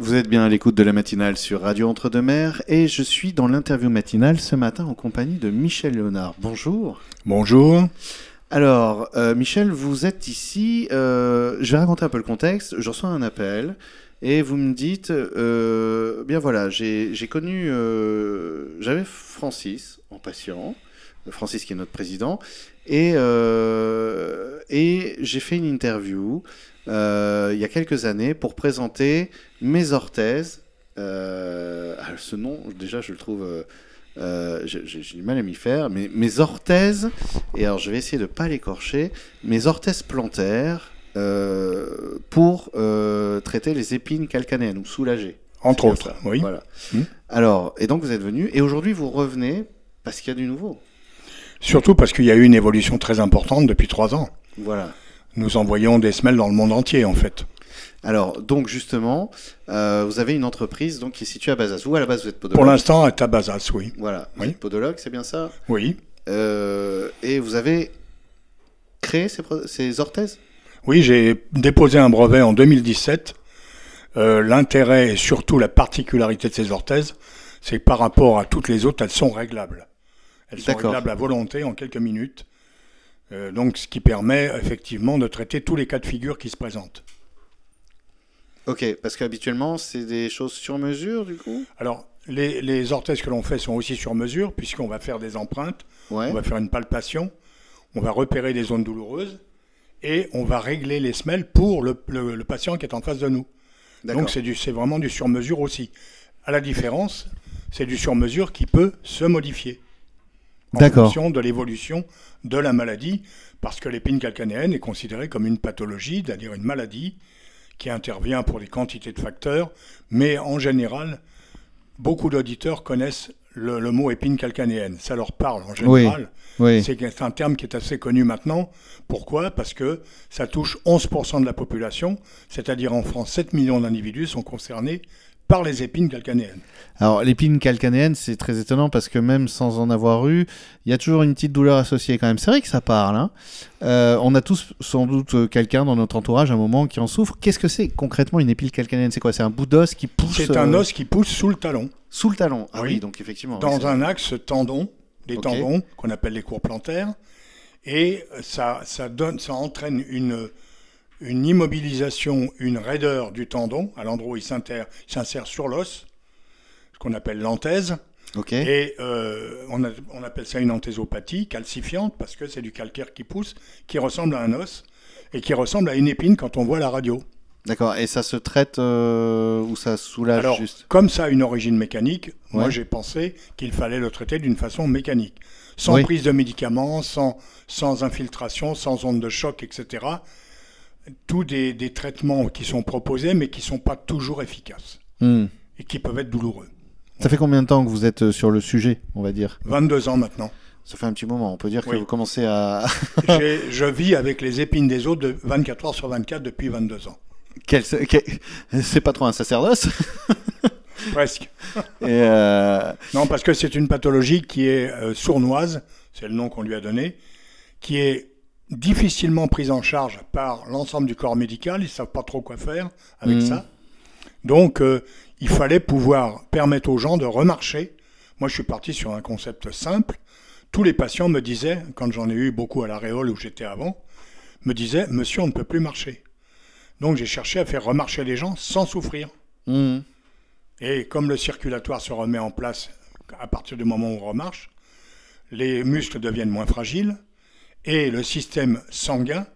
Vous êtes bien à l'écoute de la matinale sur Radio Entre-deux-Mers et je suis dans l'interview matinale ce matin en compagnie de Michel Léonard. Bonjour. Bonjour. Alors, euh, Michel, vous êtes ici. euh, je vais raconter un peu le contexte. Je reçois un appel et vous me dites euh, bien voilà, j'ai connu. J'avais Francis en patient, Francis qui est notre président, et, euh, et j'ai fait une interview euh, il y a quelques années pour présenter mes orthèses. Euh, ce nom, déjà, je le trouve. j'ai du mal à m'y faire, mais mes orthèses, et alors je vais essayer de pas l'écorcher, mes orthèses plantaires pour traiter les épines calcanéennes ou soulager. Entre autres, ça. oui. Voilà. Hmm. Alors, et donc vous êtes venu, et aujourd'hui vous revenez parce qu'il y a du nouveau. Surtout parce qu'il y a eu une évolution très importante depuis trois ans. Voilà. Nous envoyons des semelles dans le monde entier, en fait. Alors, donc justement, euh, vous avez une entreprise donc, qui est située à Bazas. Vous, à la base, vous êtes podologue. Pour l'instant, à Tabazas, oui. Voilà, vous Oui. êtes podologue, c'est bien ça? Oui. Euh, Et vous avez créé ces orthèses? Oui, j'ai déposé un brevet en 2017. Euh, L'intérêt et surtout la particularité de ces orthèses, c'est que par rapport à toutes les autres, elles sont réglables. Elles sont réglables à volonté en quelques minutes. Euh, donc, ce qui permet effectivement de traiter tous les cas de figure qui se présentent. Ok, parce qu'habituellement, c'est des choses sur mesure, du coup? Alors, les, les orthèses que l'on fait sont aussi sur mesure, puisqu'on va faire des empreintes, Ouais. on va faire une palpation, on va repérer les zones douloureuses, et on va régler les semelles pour le, le- le patient qui est en face de nous. Donc c'est du- c'est vraiment du sur-mesure aussi. À la différence, c'est du sur-mesure qui peut se modifier. En fonction de l'évolution de la maladie, parce que l'épine calcanéenne est considérée comme une pathologie, c'est-à-dire une maladie qui intervient pour des quantités de facteurs, mais en général, beaucoup d'auditeurs connaissent le, le mot épine calcanéenne. Ça leur parle en général. Oui. C'est un terme qui est assez connu maintenant. Pourquoi? Parce que ça touche 11% de la population, c'est-à-dire en France, 7 millions d'individus sont concernés par les épines calcanéennes. Alors, l'épine calcanéenne, c'est très étonnant parce que même sans en avoir eu, il y a toujours une petite douleur associée quand même. C'est vrai que ça parle. hein. Euh, on a tous sans doute euh, quelqu'un dans notre entourage à un moment qui en souffre. Qu'est-ce que c'est concrètement une épine calcanéenne? C'est quoi? C'est un bout d'os qui pousse C'est un euh, os qui pousse sous le talon, sous le talon. Ah oui, Oui. donc effectivement. dans oui, un axe tendon, des Ok. tendons qu'on appelle les cours plantaires, et ça, ça, donne, ça entraîne une, une immobilisation, une raideur du tendon à l'endroit où il s'insère sur l'os, ce qu'on appelle l'anthèse. Et euh, on, a- on appelle ça une anthésopathie calcifiante parce que c'est du calcaire qui pousse, qui ressemble à un os et qui ressemble à une épine quand on voit la radio. D'accord. Et ça se traite euh, ou ça soulage Alors, juste? comme ça a une origine mécanique, moi j'ai pensé qu'il fallait le traiter d'une façon mécanique. Sans Oui. prise de médicaments, sans, sans infiltration, sans onde de choc, etc. Tous des, des traitements qui sont proposés mais qui ne sont pas toujours efficaces Hmm. et qui peuvent être douloureux. Ça fait combien de temps que vous êtes euh, sur le sujet, on va dire? 22 ans maintenant. Ça fait un petit moment. On peut dire que vous commencez à. Je vis avec les épines des os de 24 heures sur 24 depuis 22 ans. Quel- quel- C'est pas trop un sacerdoce? Presque. Et euh, Non, parce que c'est une pathologie qui est euh, sournoise, c'est le nom qu'on lui a donné, qui est difficilement prise en charge par l'ensemble du corps médical. Ils ne savent pas trop quoi faire avec Mhm. ça. Donc, euh, il fallait pouvoir permettre aux gens de remarcher. Moi, je suis parti sur un concept simple. Tous les patients me disaient, quand j'en ai eu beaucoup à l'Aréole où j'étais avant, me disaient, monsieur, on ne peut plus marcher. Donc, j'ai cherché à faire remarcher les gens sans souffrir. hmm. Et comme le circulatoire se remet en place à partir du moment où on remarche, les muscles deviennent moins fragiles et le système sanguin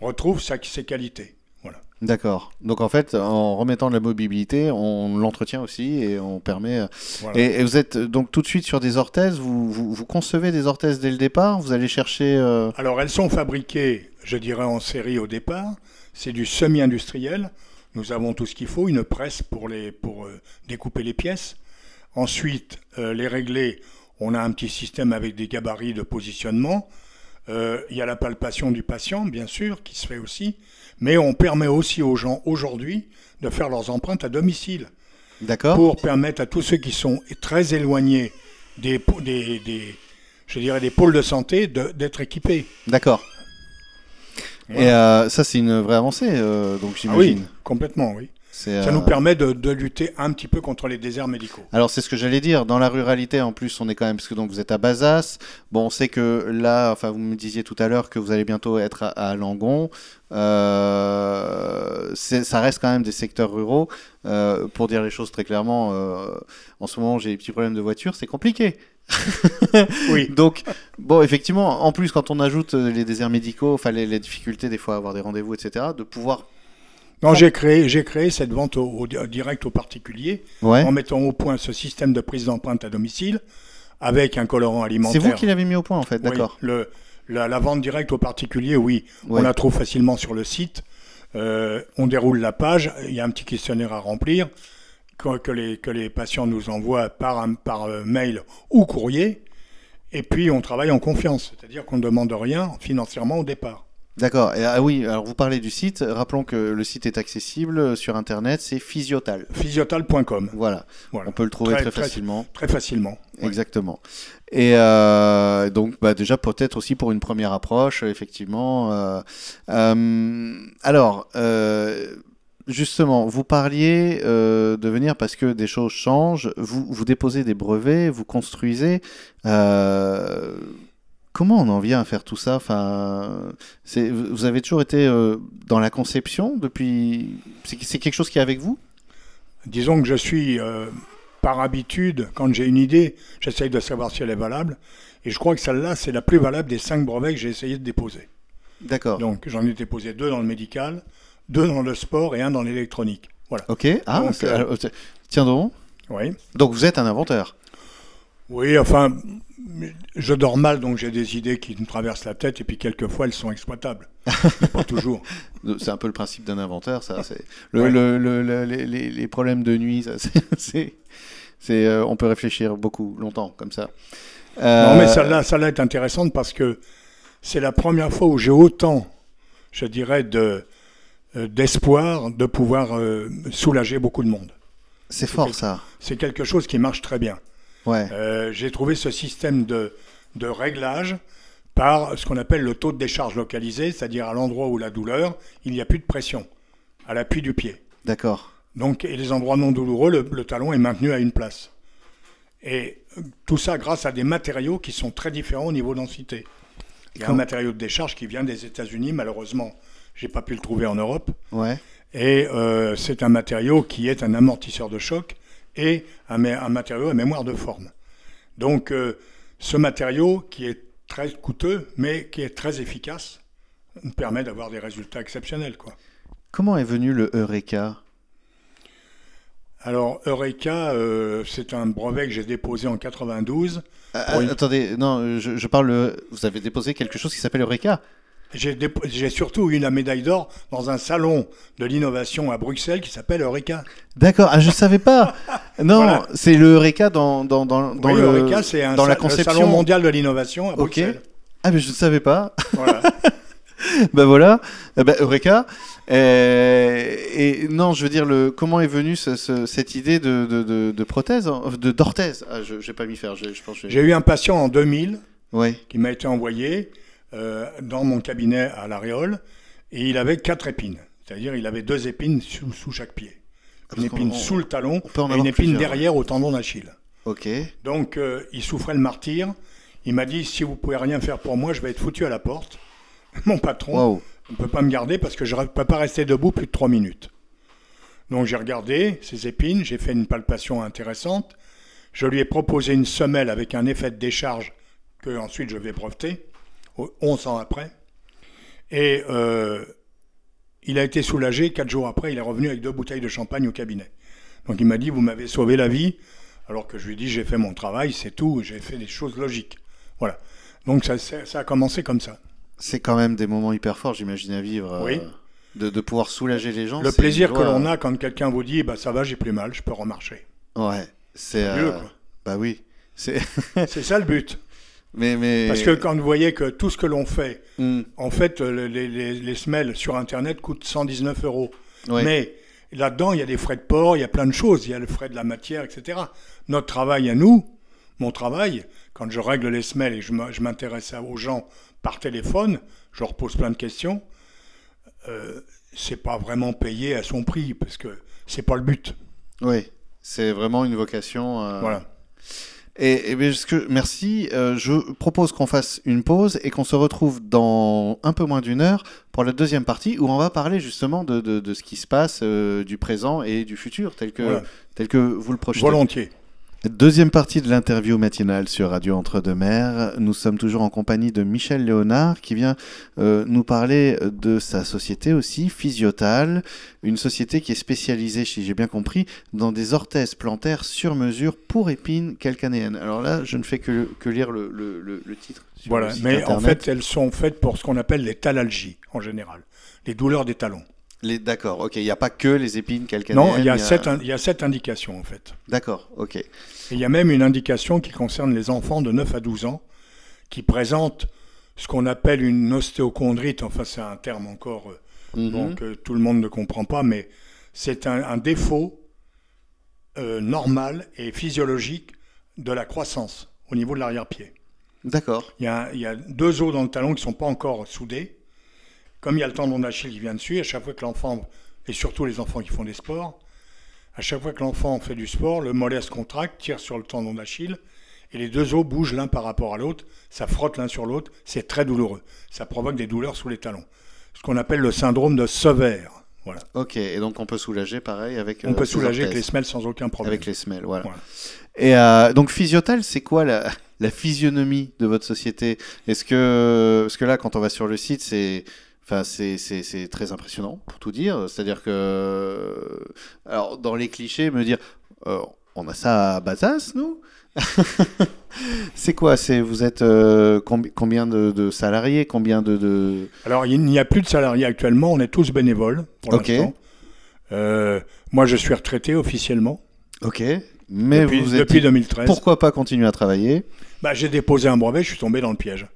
retrouve sa- ses qualités. Voilà. D'accord. Donc en fait, en remettant de la mobilité, on l'entretient aussi et on permet. euh, Voilà. Et, et vous êtes euh, donc tout de suite sur des orthèses. Vous, vous, vous concevez des orthèses dès le départ? Vous allez chercher. euh, Alors elles sont fabriquées, je dirais, en série au départ. C'est du semi-industriel. Nous avons tout ce qu'il faut, une presse pour, les, pour euh, découper les pièces. Ensuite, euh, les régler, on a un petit système avec des gabarits de positionnement. Euh, Il y a la palpation du patient, bien sûr, qui se fait aussi. Mais on permet aussi aux gens aujourd'hui de faire leurs empreintes à domicile D'accord. pour permettre à tous ceux qui sont très éloignés des, des, des- je dirais des pôles de santé d'être équipés. D'accord. Voilà. Et euh, ça, c'est une vraie avancée, euh, donc Ah j'imagine. oui, complètement, oui. Ça nous euh, permet de, de lutter un petit peu contre les déserts médicaux. Alors c'est ce que j'allais dire. Dans la ruralité, en plus, on est quand même parce que donc vous êtes à Bazas. Bon, on sait que là, enfin, vous me disiez tout à l'heure que vous allez bientôt être à, à Langon. Euh, ça reste quand même des secteurs ruraux. Euh, pour dire les choses très clairement, en ce moment, j'ai des petits problèmes de voiture, c'est compliqué. Oui. Donc, bon, effectivement, en plus, quand on ajoute les déserts médicaux, enfin les, les difficultés des fois à avoir des rendez-vous, etc., de pouvoir. Non, j'ai créé, j'ai créé cette vente au, au- direct aux particuliers Ouais. en mettant au point ce système de prise d'empreinte à domicile avec un colorant C'est alimentaire. vous qui l'avez mis au point, en fait, Oui, d'accord. le, la, la vente directe aux particuliers, oui, Ouais. on la trouve facilement sur le site. Euh, on déroule la page, il y a un petit questionnaire à remplir que, que les, que les patients nous envoient par, un- par euh, mail ou courrier. Et puis on travaille en confiance, c'est-à-dire qu'on ne demande rien financièrement au départ. D'accord. Ah oui, alors vous parlez du site. Rappelons que le site est accessible sur Internet, c'est Physiotal. Physiotal.com, Voilà. voilà, On peut le trouver Très- très, très- facilement. très facilement. Ouais. Exactement. Et euh, donc, bah, déjà, peut-être aussi pour une première approche, effectivement. euh, euh, alors, justement, vous parliez euh, de venir parce que des choses changent. Vous, vous déposez des brevets, vous construisez. euh, Comment on en vient à faire tout ça? Enfin, Vous avez toujours été euh, dans la conception depuis. C'est quelque chose qui est avec vous? Disons que je suis, euh, par habitude, quand j'ai une idée, j'essaye de savoir si elle est valable. Et je crois que celle-là, c'est la plus valable des cinq brevets que j'ai essayé de déposer. D'accord. Donc j'en ai déposé deux dans le médical, deux dans le sport et un dans l'électronique. Voilà. Ok. Ah, Donc, euh, tiens donc. Oui. Donc vous êtes un inventeur. Oui, enfin, je dors mal, donc j'ai des idées qui me traversent la tête, et puis quelquefois elles sont exploitables. Pas toujours. C'est un peu le principe d'un inventeur, ça. C'est le, Ouais. le- le- le- les, problèmes de nuit, ça, c'est, euh, on peut réfléchir beaucoup, longtemps, comme ça. Non, mais Euh, celle-là, est intéressante parce que c'est la première fois où j'ai autant, je dirais, de, euh, d'espoir de pouvoir euh, soulager beaucoup de monde. c'est fort, ça. C'est quelque chose qui marche très bien. Ouais. Euh, j'ai trouvé ce système de, de réglage par ce qu'on appelle le taux de décharge localisé, c'est-à-dire à, l'endroit où la douleur, il n'y a plus de pression, à l'appui du pied. D'accord. Donc, et les endroits non douloureux, le, le talon est maintenu à une place. Et euh, tout ça grâce à des matériaux qui sont très différents au niveau densité. Il y a un matériau de décharge qui vient des États-Unis, malheureusement, j'ai pas pu le trouver en Europe. Ouais. Et euh, c'est un matériau qui est un amortisseur de choc et un, matériau à mémoire de forme. Donc euh, ce matériau qui est très coûteux mais qui est très efficace nous permet d'avoir des résultats exceptionnels. Quoi. Comment est venu le Eureka? Alors Eureka, euh, c'est un brevet que j'ai déposé en 92. Ah, Oui. Attendez, non, je, je parle. euh, Vous avez déposé quelque chose qui s'appelle Eureka? J'ai surtout eu la médaille d'or dans un salon de l'innovation à Bruxelles qui s'appelle Eureka. D'accord. Ah, je savais pas. Non, Voilà. c'est le Eureka dans dans dans, dans Oui, le Eureka, c'est un dans la sa- le conception. salon mondial de l'innovation à. Bruxelles. Ah, mais je ne savais pas. Voilà. ben voilà, Eh ben, Eureka. Euh, et non, je veux dire, le, comment est venue ce- ce- cette idée de, de, de, de prothèse, de d'orthèse? Ah, Je n'ai pas m'y faire, j'ai- eu un patient en 2000 Ouais, qui m'a été envoyé dans mon cabinet à l'Aréole et il avait quatre épines. C'est-à-dire il avait deux épines sous, sous chaque pied. Une Parce épine on- sous le talon et une épine derrière au tendon d'Achille. ok. Donc euh, il souffrait le martyr. Il m'a dit si vous pouvez rien faire pour moi, je vais être foutu à la porte. Mon patron Waouh. ne peut pas me garder parce que je ne peux pas rester debout plus de trois minutes. Donc j'ai regardé ses épines, j'ai fait une palpation intéressante. Je lui ai proposé une semelle avec un effet de décharge que ensuite je vais breveter, 11 ans après. Et euh, il a été soulagé. Quatre jours après, il est revenu avec deux bouteilles de champagne au cabinet. Donc il m'a dit, vous m'avez sauvé la vie. Alors que je lui ai dit, j'ai fait mon travail, c'est tout, j'ai fait des choses logiques. Voilà. Donc ça, ça- a commencé comme ça. C'est quand même des moments hyper forts, j'imagine, à vivre. euh, Oui. de, de pouvoir soulager les gens. Le plaisir que l'on a quand quelqu'un vous dit bah ça va, j'ai plus mal, je peux remarcher. Ouais, c'est. Euh, quoi. bah oui. C'est ça le but. Mais mais. Parce que quand vous voyez que tout ce que l'on fait, Hmm, en fait, euh, les, les, les semelles sur Internet coûtent 119 euros. Mais là-dedans, il y a des frais de port, il y a plein de choses, il y a le frais de la matière, etc. Notre travail à nous, mon travail, quand je règle les semelles et je m'intéresse aux gens par téléphone, je leur pose plein de questions, euh, c'est pas vraiment payé à son prix, parce que c'est pas le but. Oui, c'est vraiment une vocation. euh, Voilà. Et, et bien, ce que, merci. euh, je propose qu'on fasse une pause et qu'on se retrouve dans un peu moins d'une heure pour la deuxième partie où on va parler justement de, de, de ce qui se passe euh, du présent et du futur tel que, Voilà. tel que vous le projetez. Volontiers. Deuxième partie de l'interview matinale sur Radio Entre-deux-Mers. Nous sommes toujours en compagnie de Michel Léonard qui vient euh, nous parler de sa société aussi, Physiotal, une société qui est spécialisée, si j'ai bien compris, dans des orthèses plantaires sur mesure pour épines calcanéennes. Alors là, je ne fais que, que lire le, le- le- le titre. sur Voilà. Mais en fait, elles sont faites pour ce qu'on appelle les talalgies, en général. Les douleurs des talons. D'accord, ok, il n'y a pas que les épines calcanéennes. Non, il y, a sept, in- il y a sept indications, en fait. D'accord, ok. Et il y a même une indication qui concerne les enfants de 9 à 12 ans qui présentent ce qu'on appelle une ostéochondrite. Enfin, c'est un terme encore euh, que tout le monde ne comprend pas, mais c'est un, un défaut euh, normal et physiologique de la croissance au niveau de l'arrière-pied. D'accord, Il y, a, il y a deux os dans le talon qui ne sont pas encore soudés. Comme il y a le tendon d'Achille qui vient dessus, à chaque fois que l'enfant, et surtout les enfants qui font des sports, à chaque fois que l'enfant fait du sport, le mollet se contracte, tire sur le tendon d'Achille, et les deux os bougent l'un par rapport à l'autre, ça frotte l'un sur l'autre, c'est très douloureux. Ça provoque des douleurs sous les talons. Ce qu'on appelle le syndrome de Sever. Voilà. ok. Et donc on peut soulager pareil avec. On euh, peut soulager avec les semelles sans aucun problème. Avec les semelles, voilà. Voilà. Et euh, donc Physiotal, c'est quoi la, la physionomie de votre société? Est-ce que parce que là, quand on va sur le site, c'est Enfin, c'est- très impressionnant, pour tout dire. C'est-à-dire que, alors, dans les clichés, me dire, euh, on a ça à Bazas, nous C'est quoi? C'est vous êtes euh, combi- combien de, de salariés? Combien de, de... Alors, il n'y a plus de salariés actuellement, on est tous bénévoles pour l'instant. Euh, moi, je suis retraité officiellement Ok. Mais depuis, vous êtes depuis dit, 2013. pourquoi pas continuer à travailler? Bah, j'ai déposé un brevet, je suis tombé dans le piège.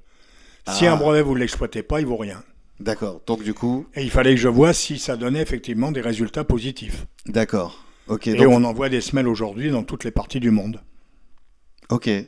Si Ah. un brevet, vous ne l'exploitez pas, il vaut rien. D'accord. Donc du coup, Et il fallait que je vois si ça donnait effectivement des résultats positifs. d'accord. Ok. Et donc on envoie des semelles aujourd'hui dans toutes les parties du monde. Ok. Et,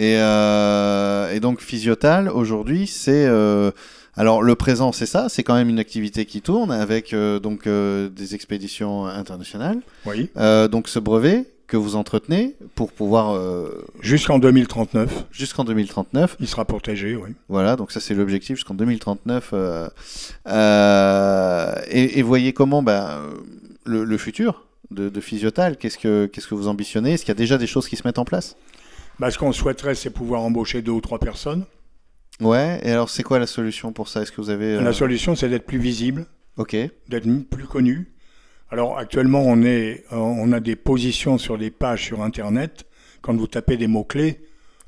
euh, et donc Physiotal, aujourd'hui, c'est... euh, alors le présent, c'est ça, c'est quand même une activité qui tourne avec euh, donc des expéditions internationales. Oui. Donc ce brevet que vous entretenez pour pouvoir euh, Jusqu'en 2039, jusqu'en 2039. il sera protégé, oui. Voilà, donc ça c'est l'objectif jusqu'en 2039. euh, euh, et, et voyez comment ben, le, le futur de, de Physiotal, qu'est-ce que qu'est-ce que vous ambitionnez? Est-ce qu'il y a déjà des choses qui se mettent en place? Bah, ce qu'on souhaiterait, c'est pouvoir embaucher deux ou trois personnes. Ouais. Et alors c'est quoi la solution pour ça? Est-ce que vous avez La solution, c'est d'être plus visible, Ok. d'être plus connu. Alors actuellement, on, est, euh, on a des positions sur des pages sur Internet. Quand vous tapez des mots-clés,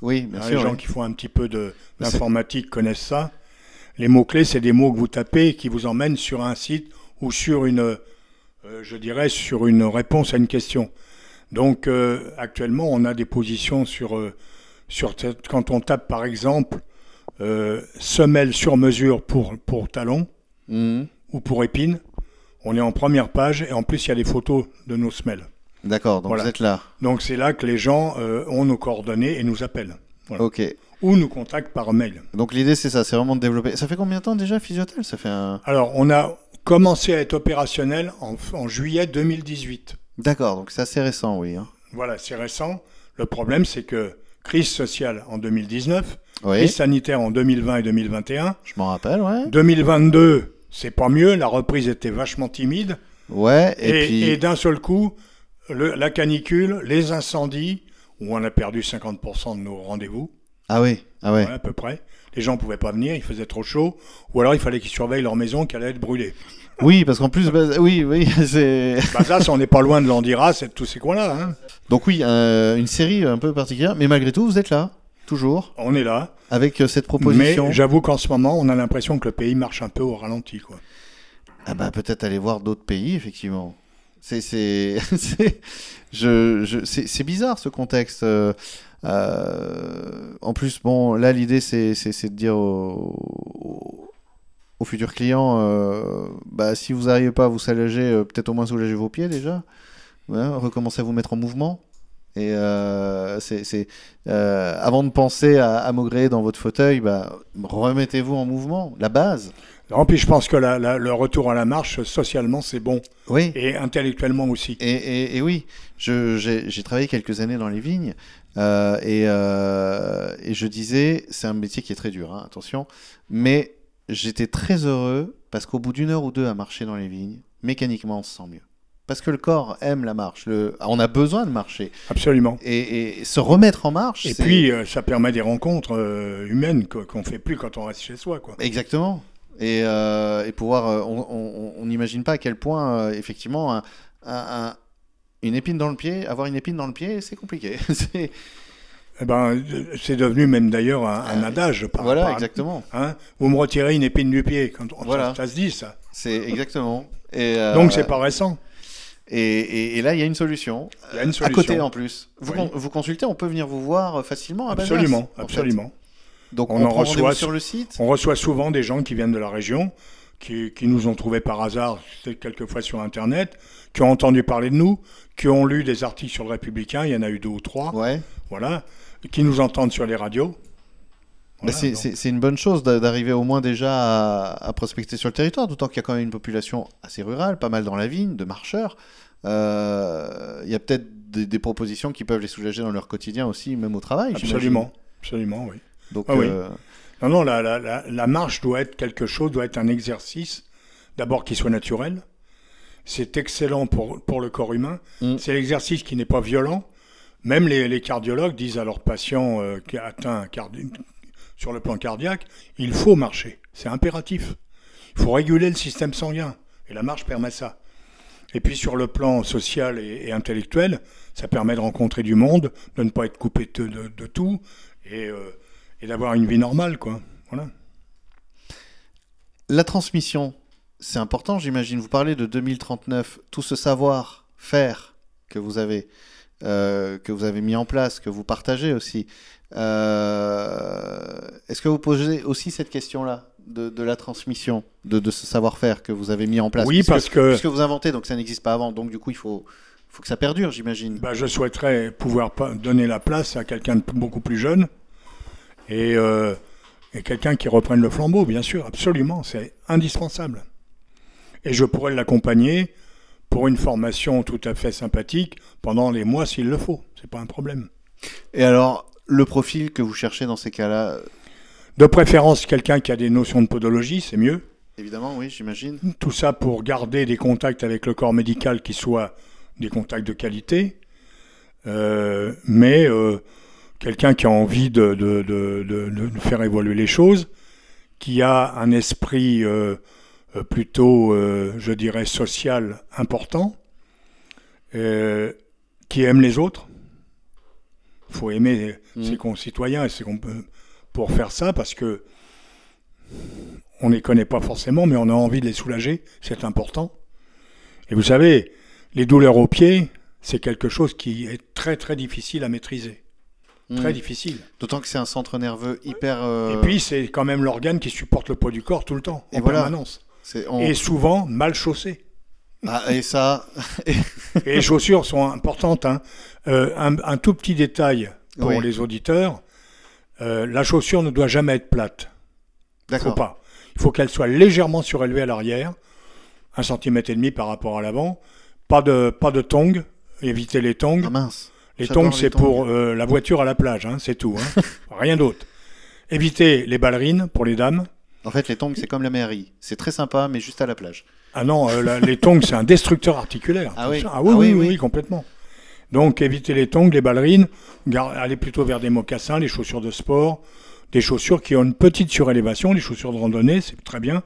Oui, bien hein, sûr. les gens oui. qui font un petit peu d'informatique connaissent ça. Les mots-clés, c'est des mots que vous tapez et qui vous emmènent sur un site ou sur une, euh, je dirais, sur une réponse à une question. Donc euh, actuellement, on a des positions sur, euh, quand on tape par exemple semelle sur mesure pour, pour talon Mhm. ou pour épine, on est en première page et en plus il y a des photos de nos semelles. D'accord, donc Voilà. vous êtes là. Donc c'est là que les gens euh, ont nos coordonnées et nous appellent Voilà. Ok. ou nous contactent par mail. Donc l'idée c'est ça, c'est vraiment de développer. Ça fait combien de temps déjà Physiotel? Ça fait un. Alors on a commencé à être opérationnel en, en juillet 2018. D'accord, donc c'est assez récent, oui. hein. Voilà, c'est récent. Le problème c'est que crise sociale en 2019, Oui, crise sanitaire en 2020 et 2021, je m'en rappelle, ouais. 2022 c'est pas mieux, la reprise était vachement timide. Ouais, et, Et, puis. et d'un seul coup, le- la canicule, les incendies, où on a perdu 50% de nos rendez-vous, Ah oui, ah ouais. ouais, à peu près. Les gens ne pouvaient pas venir, il faisait trop chaud, ou alors il fallait qu'ils surveillent leur maison qui allait être brûlée. Oui, parce qu'en plus, bah, oui, oui, c'est. Bah ça, on n'est pas loin de l'Andiras et de tous ces coins-là. hein. Donc oui, euh, une série un peu particulière, mais malgré tout, vous êtes là, toujours, On est là. avec euh, cette Mais proposition. j'avoue qu'en ce moment, on a l'impression que le pays marche un peu au ralenti. Quoi. Ah bah peut-être aller voir d'autres pays, effectivement. C'est c'est c'est je, je c'est c'est bizarre ce contexte. euh, euh, en plus, bon, là l'idée c'est de dire aux, aux futurs clients, euh, bah si vous n'arrivez pas à vous soulager, euh, peut-être au moins soulager vos pieds déjà. Ouais, recommencez à vous mettre en mouvement. Et euh, c'est, euh, avant de penser à, à maugréer dans votre fauteuil, bah, remettez-vous en mouvement, la base. Non, puis je pense que la- la- le retour à la marche, socialement, c'est bon. Oui. Et intellectuellement aussi. Et, et- et oui, j'ai travaillé quelques années dans les vignes euh, et, euh, et je disais, c'est un métier qui est très dur, hein, attention, mais j'étais très heureux parce qu'au bout d'une heure ou deux à marcher dans les vignes, mécaniquement on se sent mieux. Parce que le corps aime la marche, le... on a besoin de marcher. Absolument. Et, et se remettre en marche, Et puis, euh, ça permet des rencontres euh, humaines qu'on fait plus quand on reste chez soi. Quoi. Exactement. Et, euh, et pouvoir, on- n'imagine pas à quel point, effectivement, un- un- un- une épine dans le pied, avoir une épine dans le pied, c'est compliqué. C'est- Eh ben, c'est devenu même d'ailleurs un, un Euh, adage. Par, voilà, par- exactement. hein. Vous me retirez une épine du pied. Quand on- Voilà. ça, ça se dit, ça. C'est exactement. Et, euh, Donc, c'est pas récent. Et, et- et là, il y a une solution. Il y a une À solution. côté, en plus. Vous, Oui. con- vous consultez, on peut venir vous voir facilement à Absolument, fait. absolument. Donc, On on, en reçoit sur- le site. On reçoit souvent des gens qui viennent de la région, qui, qui nous ont trouvés par hasard, peut-être quelquefois sur Internet, qui ont entendu parler de nous, qui ont lu des articles sur le Républicain, il y en a eu deux ou trois, Ouais. voilà, qui nous entendent sur les radios. Bah, c'est- donc- c'est c'est une bonne chose d'a- d'arriver au moins déjà à, à prospecter sur le territoire, d'autant qu'il y a quand même une population assez rurale, pas mal dans la vigne, de marcheurs. Euh, Il y a peut-être des, des propositions qui peuvent les soulager dans leur quotidien aussi, même au travail. j'imagine. Absolument, absolument, oui. Donc, Ah oui. euh, Non, non, la, la, la, la marche doit être quelque chose, doit être un exercice, d'abord qui soit naturel. C'est excellent pour, pour le corps humain. Mm. C'est l'exercice qui n'est pas violent. Même les, les cardiologues disent à leurs patients euh, qui atteints cardi- sur le plan cardiaque, il faut marcher. C'est impératif. Il faut réguler le système sanguin. Et la marche permet ça. Et puis sur le plan social et, intellectuel, ça permet de rencontrer du monde, de ne pas être coupé de, tout et, euh, et d'avoir une vie normale, quoi. Voilà. La transmission, c'est important, j'imagine. Vous parlez de 2039, tout ce savoir-faire que vous avez, euh, que vous avez mis en place, que vous partagez aussi. Euh, Est-ce que vous posez aussi cette question-là de, de la transmission, de, de ce savoir-faire que vous avez mis en place? Oui, Puisque- parce que Puisque vous inventez, donc ça n'existe pas avant, donc du coup, il faut, faut que ça perdure, j'imagine. bah, je souhaiterais pouvoir donner la place à quelqu'un de beaucoup plus jeune et, euh, et quelqu'un qui reprenne le flambeau, bien sûr, absolument, c'est indispensable. Et je pourrais l'accompagner pour une formation tout à fait sympathique pendant les mois s'il le faut, c'est pas un problème. Et alors, le profil que vous cherchez dans ces cas-là, De préférence, quelqu'un qui a des notions de podologie, c'est mieux. évidemment, oui, j'imagine. Tout ça pour garder des contacts avec le corps médical qui soient des contacts de qualité, Euh, mais euh, quelqu'un qui a envie de, de- de- de- faire évoluer les choses, qui a un esprit euh, euh, plutôt, euh, je dirais, social important, euh, qui aime les autres. Il faut aimer Mhm. ses concitoyens et ses comp- pour faire ça parce que on ne les connaît pas forcément, mais on a envie de les soulager, c'est important. Et vous savez, les douleurs aux pieds, c'est quelque chose qui est très très difficile à maîtriser. Très Mm. difficile. D'autant que c'est un centre nerveux hyper. euh, Et puis c'est quand même l'organe qui supporte le poids du corps tout le temps, Et en voilà. permanence. On- Et souvent mal chaussé. Ah, et ça. Et les chaussures sont importantes. hein. Euh, un, un tout petit détail pour Oui. les auditeurs, euh, la chaussure ne doit jamais être plate. faut D'accord. pas. Il faut qu'elle soit légèrement surélevée à l'arrière, un centimètre et demi par rapport à l'avant. Pas de, pas de tongs, évitez les tongs. Ah mince. les tongs, c'est pour euh, la voiture à la plage, hein, c'est tout. hein. Rien d'autre. Évitez les ballerines pour les dames. En fait, les tongs, c'est comme la mairie. C'est très sympa, mais juste à la plage. Ah non, euh, la- les tongs, c'est un destructeur articulaire. Ah oui. Ah oui, Ah oui, oui, complètement. Donc évitez les tongs, les ballerines, allez plutôt vers des mocassins, les chaussures de sport, des chaussures qui ont une petite surélévation, les chaussures de randonnée, c'est très bien,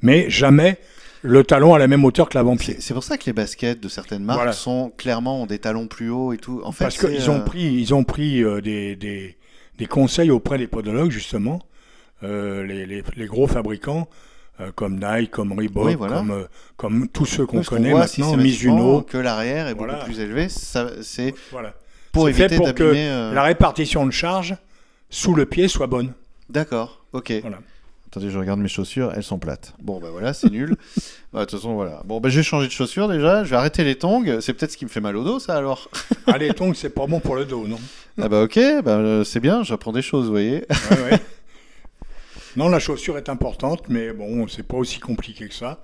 mais jamais le talon à la même hauteur que l'avant-pied. C'est c'est pour ça que les baskets de certaines marques Voilà. sont clairement ont des talons plus hauts et tout. En fait, Parce qu'ils ont euh, pris, ils ont pris euh, des, des, des conseils auprès des podologues, justement, les, les- les gros fabricants, euh, comme Nike, comme Reebok, Oui, voilà. comme, euh, comme tous ceux qu'on connaît voit maintenant, Mizuno. que l'arrière est beaucoup plus élevé. Ça, c'est Voilà. pour éviter pour que euh, La répartition de charge sous le pied soit bonne. D'accord. Ok. Voilà. Attendez, je regarde mes chaussures, elles sont plates. Bon, bah voilà, c'est nul. Bah, De toute façon, voilà. Bon, bah je vais changer de chaussures déjà. Je vais arrêter les tongs. C'est peut-être ce qui me fait mal au dos, ça alors. Ah, les tongs, c'est pas bon pour le dos, non? Ah bah ok, bah, euh, c'est bien, j'apprends des choses, vous voyez. Ouais, ouais. Non, la chaussure est importante, mais bon, c'est pas aussi compliqué que ça.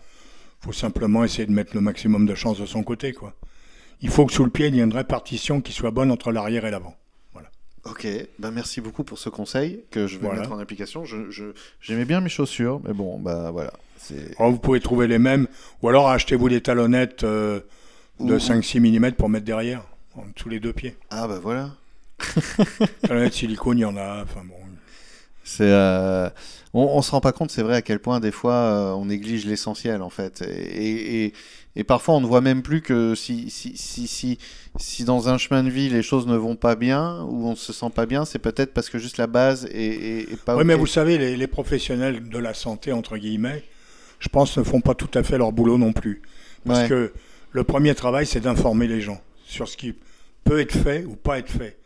faut simplement essayer de mettre le maximum de chance de son côté, quoi. Il faut que sous le pied, il y ait une répartition qui soit bonne entre l'arrière et l'avant. Ok, bah merci beaucoup pour ce conseil que je vais Voilà. mettre en application. Je, je- j'aimais bien mes chaussures, mais bon, bah voilà. Alors, vous pouvez trouver les mêmes, ou alors achetez-vous des talonnettes euh, de Ou- 5-6 mm pour mettre derrière, dessous les deux pieds. Ah bah voilà. Talonnettes silicone, il y en a, enfin bon. C'est, euh, on, on se rend pas compte, c'est vrai à quel point des fois euh, on néglige l'essentiel en fait, et, et, et parfois on ne voit même plus que si si, si si si dans un chemin de vie les choses ne vont pas bien ou on se sent pas bien, c'est peut-être parce que juste la base est, est- est pas. Oui, mais vous savez, les, les professionnels de la santé, entre guillemets, je pense, ne font pas tout à fait leur boulot non plus. Parce Ouais. que le premier travail, c'est d'informer les gens sur ce qui peut être fait ou pas être fait.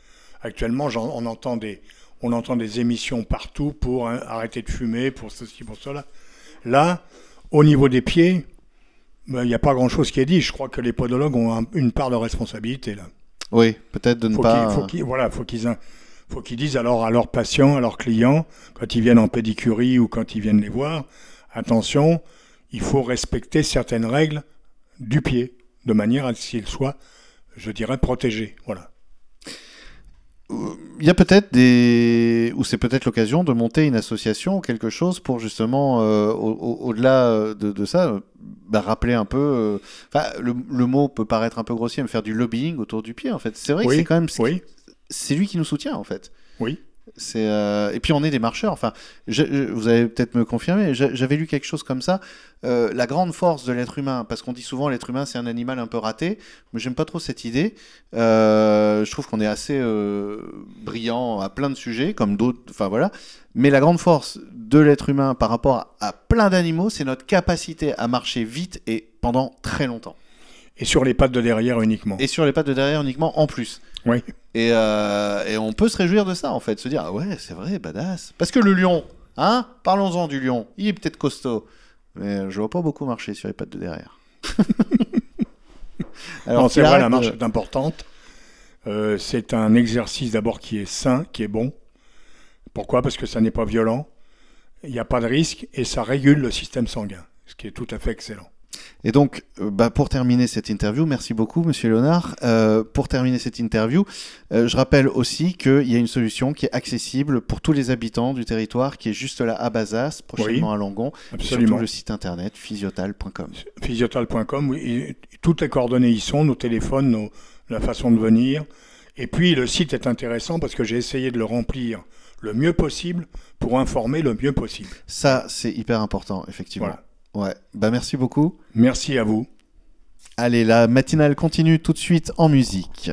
Actuellement, j'en- on, entend des, on entend des émissions partout pour hein, arrêter de fumer, pour ceci, pour cela. Là, au niveau des pieds, ben, il n'y a pas grand-chose qui est dit. Je crois que les podologues ont un- une part de responsabilité là. Oui, peut-être de ne Faut pas. qu'ils, faut qu'ils- voilà, faut qu'ils, faut qu'ils disent alors à leurs patients, à leurs clients, quand ils viennent en pédicurie ou quand ils viennent les voir, attention, il faut respecter certaines règles du pied, de manière à ce qu'il soit, je dirais, protégé. Voilà. Il y a peut-être des. Ou c'est peut-être l'occasion de monter une association ou quelque chose pour justement, euh, au- au- au-delà de, de ça, euh, bah, rappeler un peu. euh, Enfin, le, le mot peut paraître un peu grossier, mais faire du lobbying autour du pied, en fait. C'est vrai que c'est quand même. Oui, C'est lui qui nous soutient, en fait. oui. Euh, et puis on est des marcheurs. Enfin, vous allez peut-être me confirmer. j'a- J'avais lu quelque chose comme ça. Euh, la grande force de l'être humain, parce qu'on dit souvent l'être humain c'est un animal un peu raté. Mais j'aime pas trop cette idée. Euh, je trouve qu'on est assez brillant à plein de sujets, comme d'autres. Enfin voilà. Mais la grande force de l'être humain par rapport à plein d'animaux, c'est notre capacité à marcher vite et pendant très longtemps. Et sur les pattes de derrière uniquement. Et sur les pattes de derrière uniquement en plus. Oui. Et, euh, et on peut se réjouir de ça, en fait. Se dire, ah ouais, c'est vrai, badass. Parce que le lion, hein Parlons-en du lion. Il est peut-être costaud. Mais je vois pas beaucoup marcher sur les pattes de derrière. non, c'est vrai, la marche de- est importante. Euh, c'est un exercice d'abord qui est sain, qui est bon. Pourquoi? Parce que ça n'est pas violent, il n'y a pas de risque et ça régule le système sanguin, ce qui est tout à fait excellent. Et donc, euh, bah, pour terminer cette interview, merci beaucoup, Monsieur Léonard. Euh, pour terminer cette interview, euh, je rappelle aussi qu'il y a une solution qui est accessible pour tous les habitants du territoire, qui est juste là à Bazas, prochainement à Langon, et surtout Absolument. le site internet physiotal.com. Physiotal.com, oui, toutes les coordonnées y sont, nos téléphones, nos- la façon de venir. Et puis le site est intéressant parce que j'ai essayé de le remplir le mieux possible pour informer le mieux possible. Ça, c'est hyper important, effectivement. Voilà. Ouais. Bah, merci beaucoup. Merci à vous. Allez, la matinale continue tout de suite en musique.